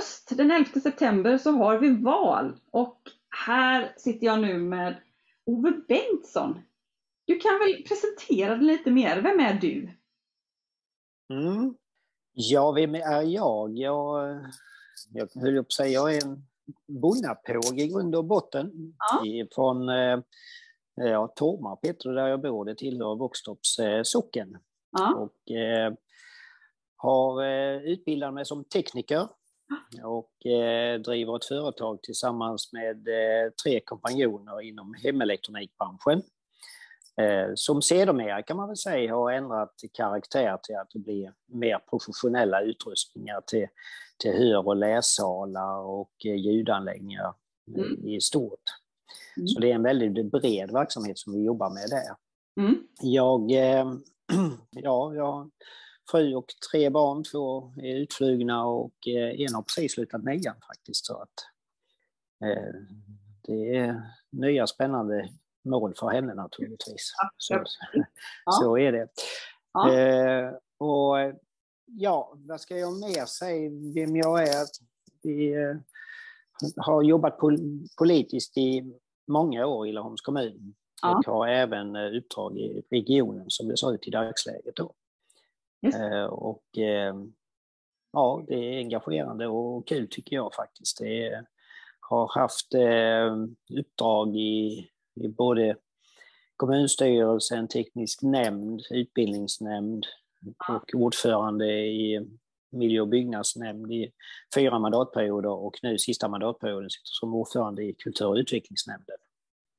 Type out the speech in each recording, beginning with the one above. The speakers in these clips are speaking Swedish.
Höst den 11 september så har vi val och här sitter jag nu med Ove Bengtsson. Du kan väl presentera dig lite mer. Vem är du? Mm. Ja, vem är jag? Jag, jag höll att säga, jag är en bonnapåg i grund och botten. Ja. Från eh, ja, Tormarp heter det där jag bor, det tillhör Våxtorps eh, socken. Ja. Och, eh, har eh, utbildat mig som tekniker och eh, driver ett företag tillsammans med eh, tre kompanjoner inom hemelektronikbranschen. Eh, som sedermera kan man väl säga har ändrat karaktär till att det blir mer professionella utrustningar till, till hör och lässalar och eh, ljudanläggningar mm. i stort. Mm. Så det är en väldigt bred verksamhet som vi jobbar med där. Mm. Jag, eh, ja, jag fru och tre barn, två är utflugna och en har precis slutat nian faktiskt. Så att, det är nya spännande mål för henne naturligtvis. Så, så är det. Eh, och ja, vad ska jag mer säga vem jag är? Vi eh, har jobbat pol politiskt i många år i Laholms kommun och har även eh, uppdrag i regionen som det ser ut i dagsläget. Då. Eh, och eh, ja, det är engagerande och kul tycker jag faktiskt. Det har haft eh, uppdrag i i både kommunstyrelsen, teknisk nämnd, utbildningsnämnd och ordförande i miljö och byggnadsnämnd i fyra mandatperioder och nu sista mandatperioden sitter som ordförande i kultur och utvecklingsnämnden.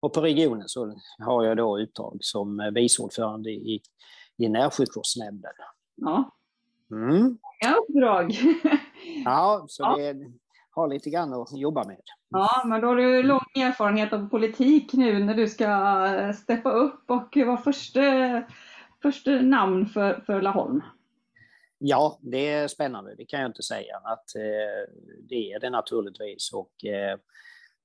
Och på regionen så har jag då uppdrag som vice ordförande i, i närsjukvårdsnämnden. Ja. Mm. Ja, uppdrag. ja, så ja. det har lite grann att jobba med. Ja, men då har du lång erfarenhet av politik nu när du ska steppa upp och vara första, första namn för, för Laholm. Ja, det är spännande, det kan jag inte säga. Att, eh, det är det naturligtvis. Och, eh,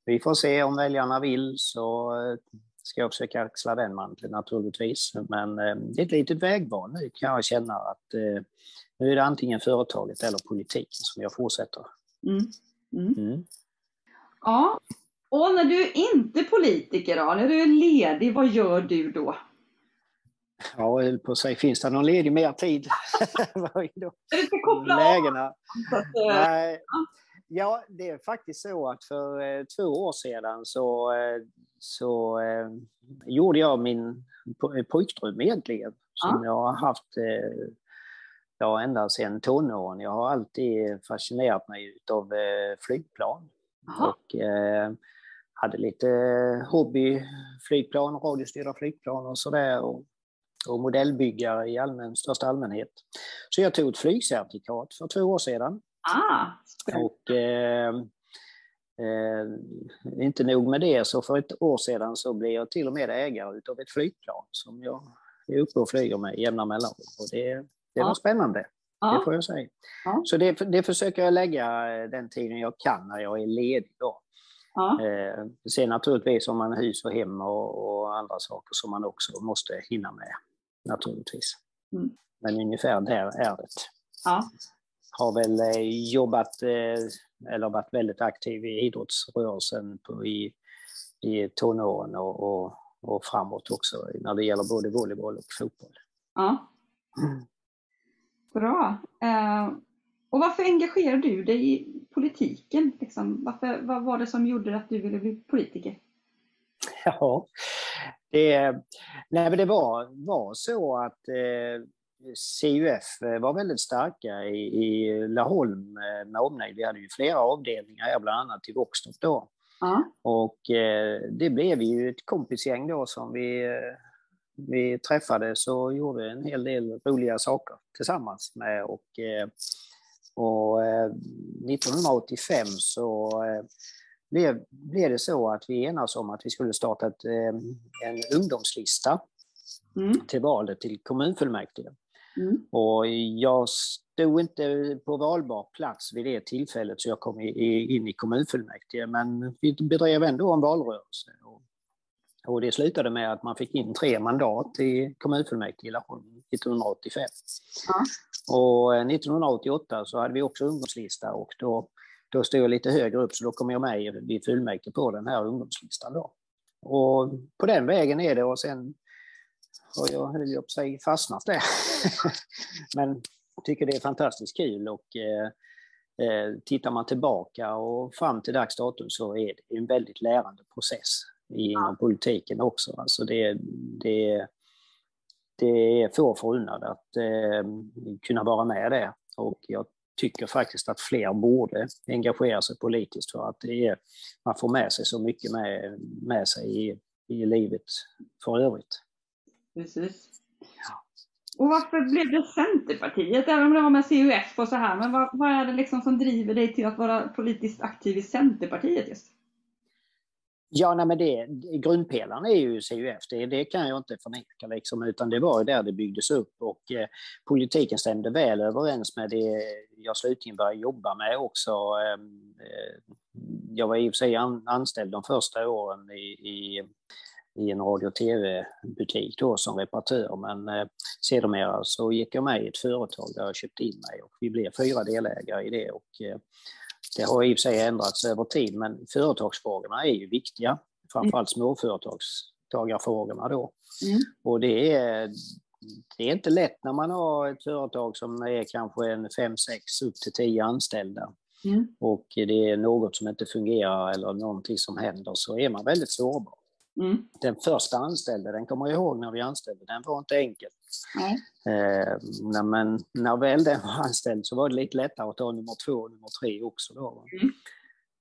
vi får se om väljarna vill så eh, ska jag försöka axla den manteln naturligtvis. Men eh, det är ett litet vägval nu kan jag känna att eh, nu är det antingen företaget eller politiken som jag fortsätter. Mm. Mm. Mm. Ja, och när du inte är politiker då, när du är ledig, vad gör du då? Ja, höll på säga, finns det någon ledig mer tid? du ska koppla Lägena. av. Nej. Ja, det är faktiskt så att för eh, två år sedan så, eh, så eh, gjorde jag min pojkdröm egentligen. Som ja. jag har haft eh, ja, ända sedan tonåren. Jag har alltid fascinerat mig av eh, flygplan. Aha. Och eh, hade lite hobbyflygplan, radiostyrda flygplan och sådär. Och, och modellbyggare i allmän, största allmänhet. Så jag tog ett flygcertifikat för två år sedan. Ah, och eh, eh, inte nog med det, så för ett år sedan så blev jag till och med ägare av ett flygplan som jag är uppe och flyger med jämna mellanrum. Och det, det var spännande, ja. det får jag säga. Ja. Så det, det försöker jag lägga eh, den tiden jag kan när jag är ledig. Då. Ja. Eh, sen naturligtvis om man hus och hem och, och, andra saker som man också måste hinna med, naturligtvis. Mm. Men ungefär där är det. Ja. Har väl eh, jobbat, eh, eller varit väldigt aktiv i idrottsrörelsen på, i, i tonåren och, och, och framåt också när det gäller både volleyboll och fotboll. Ja. Bra. Eh, och varför engagerar du dig i politiken? Liksom, varför, vad var det som gjorde att du ville bli politiker? Ja, det, nej, det var, var så att eh, CUF var väldigt starka i, i Laholm eh, med omnejd. Vi hade ju flera avdelningar, bland annat i Våxtorp då. Ja. Och eh, det blev ju ett kompisgäng då som vi eh, vi träffades och gjorde en hel del roliga saker tillsammans med. Och, eh, och 1985 eh, så eh, blev, blev det så att vi enades om att vi skulle starta ett, en ungdomslista mm. till valet till kommunfullmäktige. Mm. Och jag stod inte på valbar plats vid det tillfället så jag kom i, in i kommunfullmäktige men vi bedrev ändå en valrörelse. Och det slutade med att man fick in tre mandat i kommunfullmäktige i Laholm 1985. Ja. Och 1988 så hade vi också ungdomslista och då, då stod jag lite högre upp så då kom jag med vid fullmäktige på den här ungdomslistan. Då. Och på den vägen är det och sen har jag, höll jag på sig, fastnat där. Men tycker det är fantastiskt kul och eh, eh, tittar man tillbaka och fram till dags datum så är det en väldigt lärande process inom ja. politiken också. Alltså det, det, det är få förunnat att eh, kunna vara med där och jag tycker faktiskt att fler borde engagera sig politiskt för att det är, man får med sig så mycket med, med sig i, i livet för övrigt. Precis. Och varför blev det Centerpartiet, även om det var med CUF och så här, men vad, vad är det liksom som driver dig till att vara politiskt aktiv i Centerpartiet just? Ja, nej, men det, grundpelaren är ju CUF, det, det kan jag inte förneka, liksom, utan det var ju där det byggdes upp och eh, politiken stämde väl överens med det jag slutligen började jobba med också. Ehm, eh, jag var i och för sig an, anställd de första åren i, i, i en radio och tv-butik då som reparatör, men eh, sedermera så gick jag med i ett företag där jag köpte in mig och vi blev fyra delägare i det. Och, eh, det har i och för sig ändrats över tid, men företagsfrågorna är ju viktiga. Framförallt småföretagstagarfrågorna då. Mm. Och det är, det är inte lätt när man har ett företag som är kanske en 5, 6, upp till 10 anställda. Mm. Och det är något som inte fungerar eller någonting som händer så är man väldigt sårbar. Mm. Den första anställde, den kommer jag ihåg när vi anställde, den var inte enkel. Eh, men när väl den var anställd så var det lite lättare att ta nummer två och nummer tre också. Då. Mm.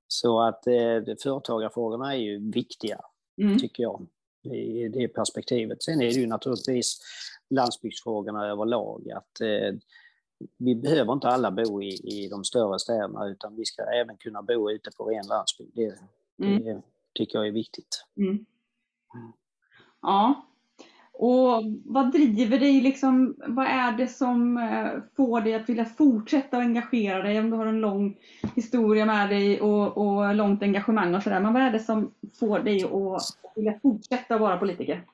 Så att eh, företagarfrågorna är ju viktiga, mm. tycker jag, i det perspektivet. Sen är det ju naturligtvis landsbygdsfrågorna överlag. Att, eh, vi behöver inte alla bo i, i de större städerna utan vi ska även kunna bo ute på ren landsbygd. Det, mm. det tycker jag är viktigt. Mm. Ja. Och vad driver dig liksom, vad är det som eh, får dig att vilja fortsätta engagera dig? Om du har en lång historia med dig och, och långt engagemang och sådär. Men vad är det som får dig att vilja fortsätta vara politiker?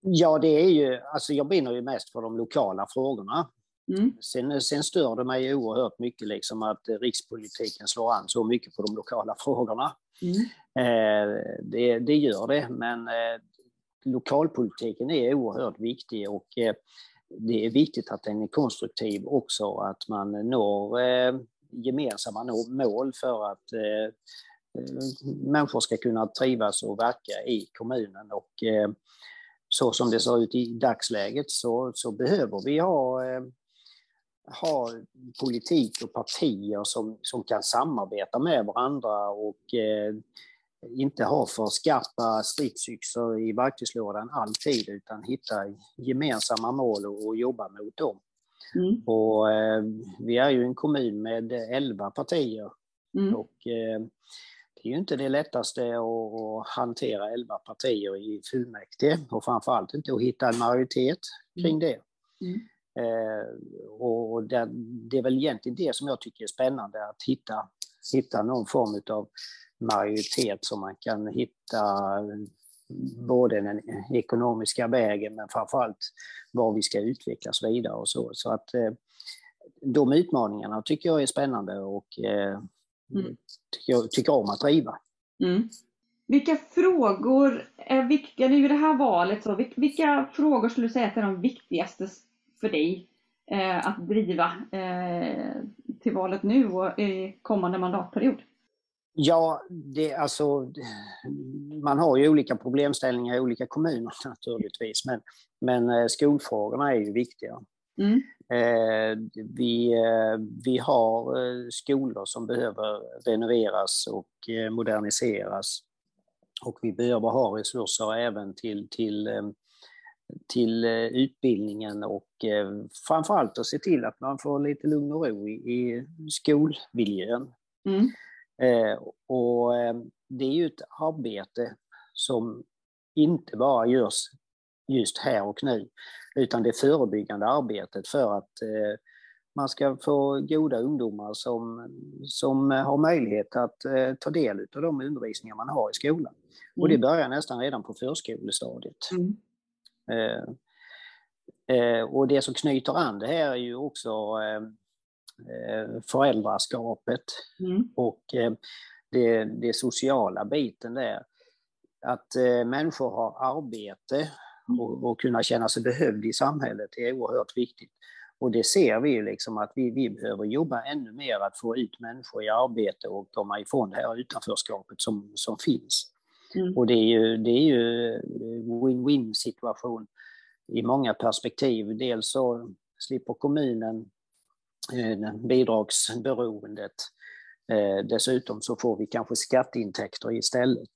Ja, det är ju, alltså jag brinner ju mest för de lokala frågorna. Mm. Sen, sen stör det mig oerhört mycket liksom att rikspolitiken slår an så mycket på de lokala frågorna. Mm. Eh, det, det, gör det, men eh, lokalpolitiken är oerhört viktig och eh, det är viktigt att den är konstruktiv också, att man når gemensamma mål för att människor ska kunna trivas och verka i kommunen. Och så som det ser ut i dagsläget så, så behöver vi ha ha politik och partier som, som kan samarbeta med varandra och eh, inte ha för skarpa stridsyxor i verktygslådan alltid utan hitta gemensamma mål och, och jobba mot dem. Mm. Och, eh, vi är ju en kommun med 11 partier mm. och eh, det är ju inte det lättaste att, hantera 11 partier i fullmäktige och framförallt inte att hitta en majoritet kring mm. det. Mm. Eh, och det, det, är väl egentligen det som jag tycker är spännande, att hitta, hitta någon form av majoritet som man kan hitta både den ekonomiska vägen men framförallt var vi ska utvecklas vidare och så. Så att eh, de utmaningarna tycker jag är spännande och eh, mm. tycker, tycker om att driva. Mm. Vilka frågor är viktiga nu i det här valet? Så, vilka frågor skulle du säga är de viktigaste för dig eh, att driva eh, till valet nu och i kommande mandatperiod? Ja, det, alltså, man har ju olika problemställningar i olika kommuner naturligtvis, men, men eh, skolfrågorna är ju viktiga. Mm. Eh, vi, eh, vi har skolor som behöver renoveras och moderniseras. Och vi behöver ha resurser även till, till till eh, utbildningen och eh, framförallt att se till att man får lite lugn och ro i, skolmiljön. Mm. Eh, och det är ju ett arbete som inte bara görs just här och nu, utan det förebyggande arbetet för att man ska få goda ungdomar som, som har möjlighet att eh, ta del av de undervisningar man har i skolan. Mm. Och det mm. börjar nästan redan på förskolestadiet. Mm. Eh, eh, och det som knyter an det här är ju också eh, föräldraskapet mm. och det, det, sociala biten där. Att människor har arbete och, och kunna känna sig behövd i samhället är oerhört viktigt. Och det ser vi ju liksom att vi, vi behöver jobba ännu mer att få ut människor i arbete och komma ifrån det här utanförskapet som, som finns. Mm. Och det är ju, det är ju eh, win-win situation i många perspektiv. Dels så slipper kommunen eh, bidragsberoendet. Eh, dessutom så får vi kanske skatteintäkter istället.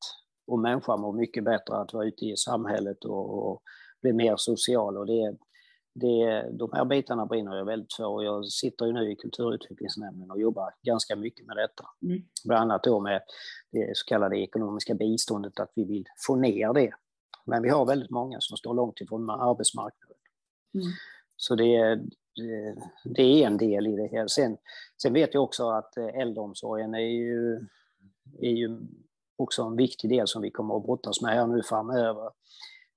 Och människan mår mycket bättre att vara ute i samhället och, och bli mer social. Och det, det, de här bitarna brinner jag väldigt för och jag sitter ju nu i kulturutvecklingsnämnden och jobbar ganska mycket med detta. Mm. Bland annat då med det så kallade ekonomiska biståndet, att vi vill få ner det. Men vi har väldigt många som står långt ifrån arbetsmarknaden. Mm. Så det, det, det, är en del i det här. Sen, sen vet jag också att äldreomsorgen är ju, är ju också en viktig del som vi kommer att brottas med här nu framöver.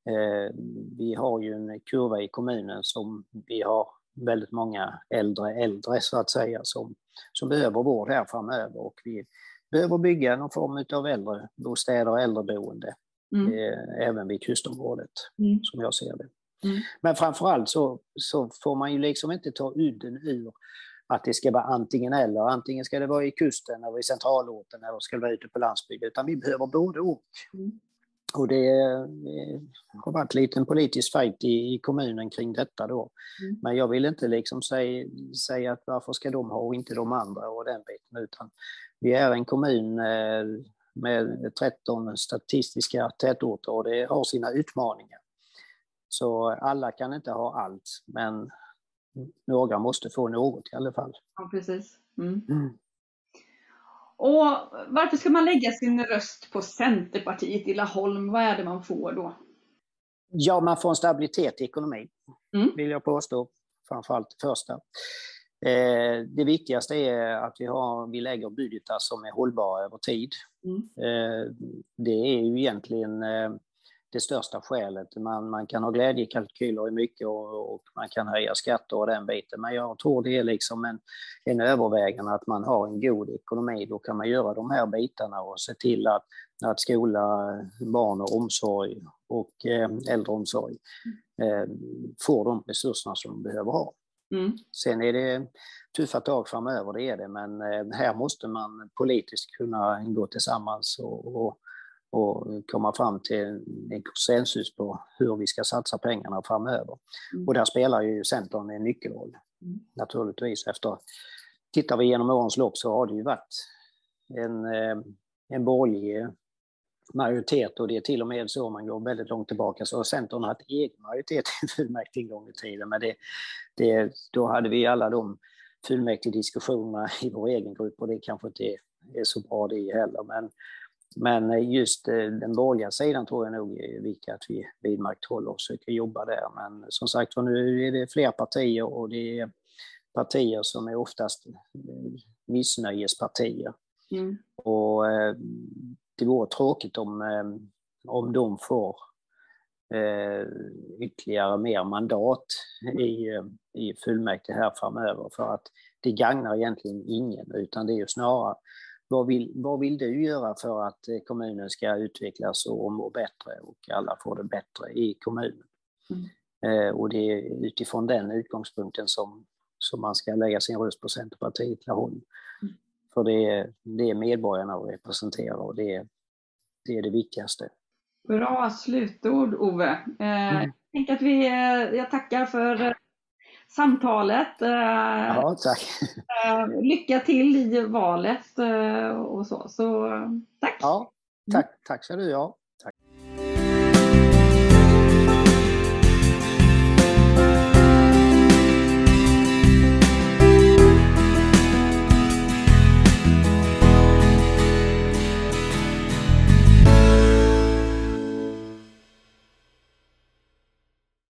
Eh, vi har ju en kurva i kommunen som vi har väldigt många äldre äldre så att säga som, som behöver vård här framöver och vi behöver bygga någon form av äldrebostäder och äldreboende mm. eh, även vid kustområdet mm. som jag ser det. Mm. Men framförallt så, så får man ju liksom inte ta udden ur att det ska vara antingen eller. Antingen ska det vara i kusten eller i centralorten eller ska det vara ute på landsbygden. Utan vi behöver både och. Mm. Och det har varit lite en politisk fight i, kommunen kring detta då. Mm. Men jag vill inte liksom säga, säga att varför ska de ha och inte de andra och den biten, utan vi är en kommun eh, med 13 statistiska tätorter och det har sina utmaningar. Så alla kan inte ha allt, men några måste få något i alla fall. Ja, precis. Mm. Mm. Och varför ska man lägga sin röst på Centerpartiet i Laholm? Vad är det man får då? Ja, man får en stabilitet i ekonomin, mm. vill jag påstå. Framförallt det första. Eh, det viktigaste är att vi, har, vi lägger budgetar som är hållbara över tid. Mm. Eh, det är ju egentligen eh, det största skälet. Man, man kan ha glädjekalkyler i mycket och, och, man kan höja skatter och den biten. Men jag tror det är liksom en, en övervägande att man har en god ekonomi. Då kan man göra de här bitarna och se till att, att skola, barn och omsorg och eh, äldreomsorg eh, får de resurserna som de behöver ha. Mm. Sen är det tuffa tag framöver, det är det, men eh, här måste man politiskt kunna gå tillsammans och, och och komma fram till en konsensus på hur vi ska satsa pengarna framöver. Mm. Och där spelar ju Centern en nyckelroll, mm. naturligtvis. Efter, tittar vi genom årens lopp så har det ju varit en, eh, en borgerlig majoritet och det är till och med så om man går väldigt långt tillbaka så har Centern haft egen majoritet i fullmäktige en gång i tiden. Men det, det, då hade vi alla de fullmäktige diskussionerna i vår egen grupp och det kanske inte är, är så bra det heller. Men men eh, just eh, den borgerliga sidan tror jag nog är viktigt att vi vidmakthåller och försöker jobba där. Men som sagt nu är det fler partier och det är partier som är oftast eh, missnöjespartier. Mm. Och det vore tråkigt om, om de får ytterligare mer mandat i, i fullmäktige här framöver för att det gagnar egentligen ingen utan det är ju snarare vad vill, vad vill du göra för att eh, kommunen ska utvecklas och må bättre och alla får det bättre i kommunen? Mm. Eh, och det är utifrån den utgångspunkten som, som man ska lägga sin röst på Centerpartiet Laholm. Mm. För det är, det är medborgarna att representera och det är, det är det viktigaste. Bra slutord Ove. Eh, mm. Jag att vi, jag tackar för samtalet. Eh, ja, tack. Eh, lycka till i valet eh, och så. så tack. Ja, tack, tack ska du ha.